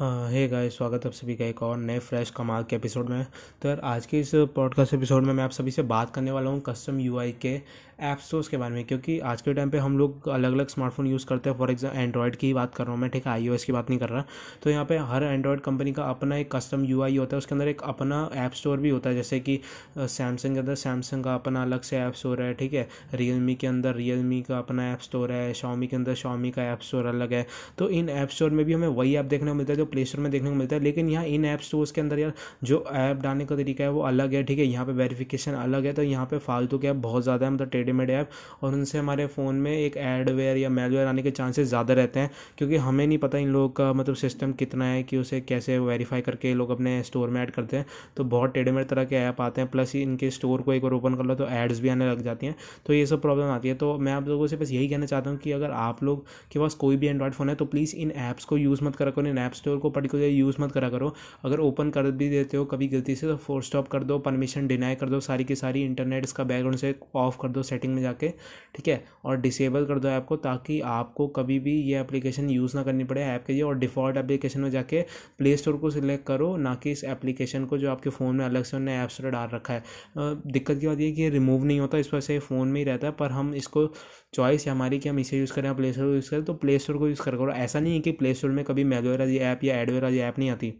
Hey guys स्वागत है आप सभी का एक और नए फ्रेश कमाल के एपिसोड में। तो यार, आज के इस पॉडकास्ट एपिसोड में मैं आप सभी से बात करने वाला हूँ कस्टम यूआई के ऐप स्टोर्स के बारे में, क्योंकि आज के टाइम पे हम लोग अलग अलग स्मार्टफ़ोन यूज़ करते हैं। फॉर एग्ज़ाम्पल एंड्रॉयड की ही बात कर रहा हूँ मैं, ठीक है? आईओएस की बात नहीं कर रहा। तो यहाँ पे हर एंड्रॉयड कंपनी का अपना एक कस्टम यूआई होता है, उसके अंदर एक अपना ऐप स्टोर भी होता है। जैसे कि सैमसंग के अंदर सैमसंग का अपना अलग से ऐप स्टोर है, ठीक है? रियलमी के अंदर रियलमी का अपना ऐप स्टोर है शॉमी के अंदर शॉमी का ऐप स्टोर अलग है। तो इन ऐप स्टोर में भी हमें वही ऐप देखने को मिलता है जो प्ले स्टोर में देखने को मिलता है। लेकिन यहाँ इन ऐप स्टोर्स के अंदर यार, जो ऐप डालने का तरीका है वो अलग है, ठीक है? यहाँ पे वेरिफिकेशन अलग है तो यहाँ पे फालतू के ऐप बहुत ज़्यादा है मतलब टेढ़े ऐप और उनसे हमारे फ़ोन में एक एडवेयर या मेलवेयर आने के चांसेस ज़्यादा रहते हैं, क्योंकि हमें नहीं पता इन लोगों का मतलब सिस्टम कितना है कि उसे कैसे वेरीफाई करके लोग अपने स्टोर में ऐड करते हैं। तो बहुत टेढ़े मेढ़े तरह के ऐप आते हैं प्लस इनके स्टोर को एक बार ओपन कर लो तो एड्स भी आने लग जाती हैं। तो ये सब प्रॉब्लम आती है। तो मैं आप लोगों से बस यही कहना चाहता हूँ कि अगर आप लोग के पास कोई भी एंड्रॉइड फ़ोन है तो प्लीज़ इन ऐप्स को यूज़ मत करा इन ऐप स्टोर को पर्टिकुलर यूज़ मत करा करो। अगर ओपन कर भी देते हो कभी गलती से तो फोर स्टॉप कर दो परमिशन डिनाई कर दो, सारी की सारी इंटरनेट इसका बैकग्राउंड से ऑफ़ कर दो सेटिंग में जाके, ठीक है? और डिसेबल कर दो ऐप को ताकि आपको कभी भी ये एप्लीकेशन यूज़ ना करनी पड़े ऐप के लिए और डिफ़ॉल्ट एप्लीकेशन में जाके प्ले स्टोर को सिलेक्ट करो, ना कि इस एप्लीकेशन को जो आपके फ़ोन में अलग से उन्होंने ऐप स्टोर डाल रखा है। दिक्कत की बात यह कि ये रिमूव नहीं होता, इस वजह से फ़ोन में ही रहता है, पर हम इसको चॉइस है हमारी कि हम इसे यूज़ करें प्ले स्टोर यूज़ करें तो प्ले स्टोर को यूज़ कर करो। ऐसा नहीं है कि प्ले स्टोर में कभी मेलवेयर वाली ऐप या एडवेयर वाली ऐप नहीं आती।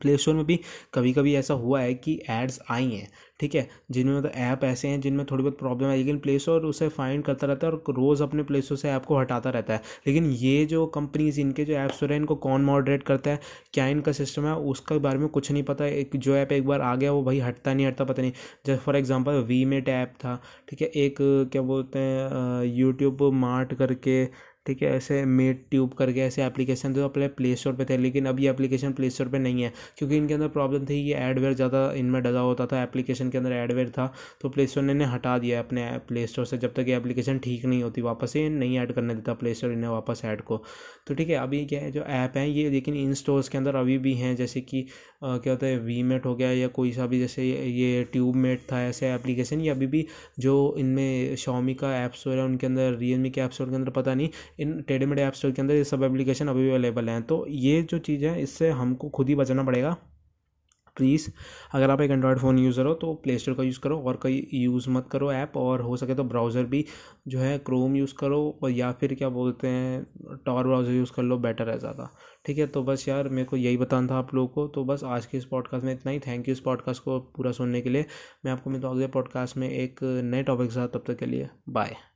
प्ले स्टोर में भी कभी कभी ऐसा हुआ है कि एड्स आई हैं, ठीक है? जिनमें मतलब ऐप ऐसे हैं जिनमें थोड़ी बहुत प्रॉब्लम है, लेकिन प्ले स्टोर उसे फाइंड करता रहता है और रोज़ अपने प्ले स्टोर से ऐप को हटाता रहता है। लेकिन ये जो कंपनीज़ इनके जो ऐप स्टोर है, इनको कौन मॉडरेट करता है? क्या इनका सिस्टम है? उसके बारे में कुछ नहीं पता। एक जो ऐप एक बार आ गया, वो भाई हटता नहीं, हटता पता नहीं। जैसे for example we met app था, ठीक है? एक क्या बोलते हैं यूट्यूब मार्ट करके ठीक है, ऐसे मेड ट्यूब करके ऐसे एप्लीकेशन तो अपने प्ले स्टोर पर थे, लेकिन अब ये एप्लीकेशन प्ले स्टोर पर नहीं है। क्योंकि इनके अंदर प्रॉब्लम थी, ये एडवेयर ज़्यादा इनमें डला होता था एप्लीकेशन के अंदर एडवेयर था तो प्ले स्टोर ने इन्हें हटा दिया अपने प्ले स्टोर से, जब तक ये एप्लीकेशन ठीक नहीं होती, वापस ये नहीं ऐड करने देता प्ले स्टोर इन्हें वापस ऐड को। तो ठीक है, अभी क्या है, जो ऐप हैं, ये लेकिन इन स्टोर्स के अंदर अभी भी हैं, जैसे कि क्या होता है वी मेट हो गया, या कोई सा भी जैसे ये ट्यूब मेट था, ऐसे एप्लीकेशन ये अभी भी जो इनमें शॉमी का ऐप स्टोर है उनके अंदर रियलमी के ऐप स्टोर के अंदर पता नहीं इन टेढ़े मेढ़े ऐप स्टोर के अंदर ये सब एप्लीकेशन अभी अवेलेबल हैं। तो ये जो चीज़ है, इससे हमको खुद ही बचाना पड़ेगा। प्लीज़ अगर आप एक एंड्रॉयड फ़ोन यूज़र हो तो प्ले स्टोर का यूज़ करो और कहीं यूज़ मत करो ऐप और हो सके तो ब्राउज़र भी जो है क्रोम यूज़ करो और या फिर क्या बोलते हैं टॉर ब्राउज़र यूज़ कर लो बेटर है ज़्यादा। ठीक है? तो बस यार, मेरे को यही बताना था आप लोगों को। तो बस आज के इस पॉडकास्ट में इतना ही। थैंक यू इस पॉडकास्ट को पूरा सुनने के लिए। मैं आपको मिलता हूँ अगले पॉडकास्ट में एक नए टॉपिक के साथ। तब तक के लिए बाय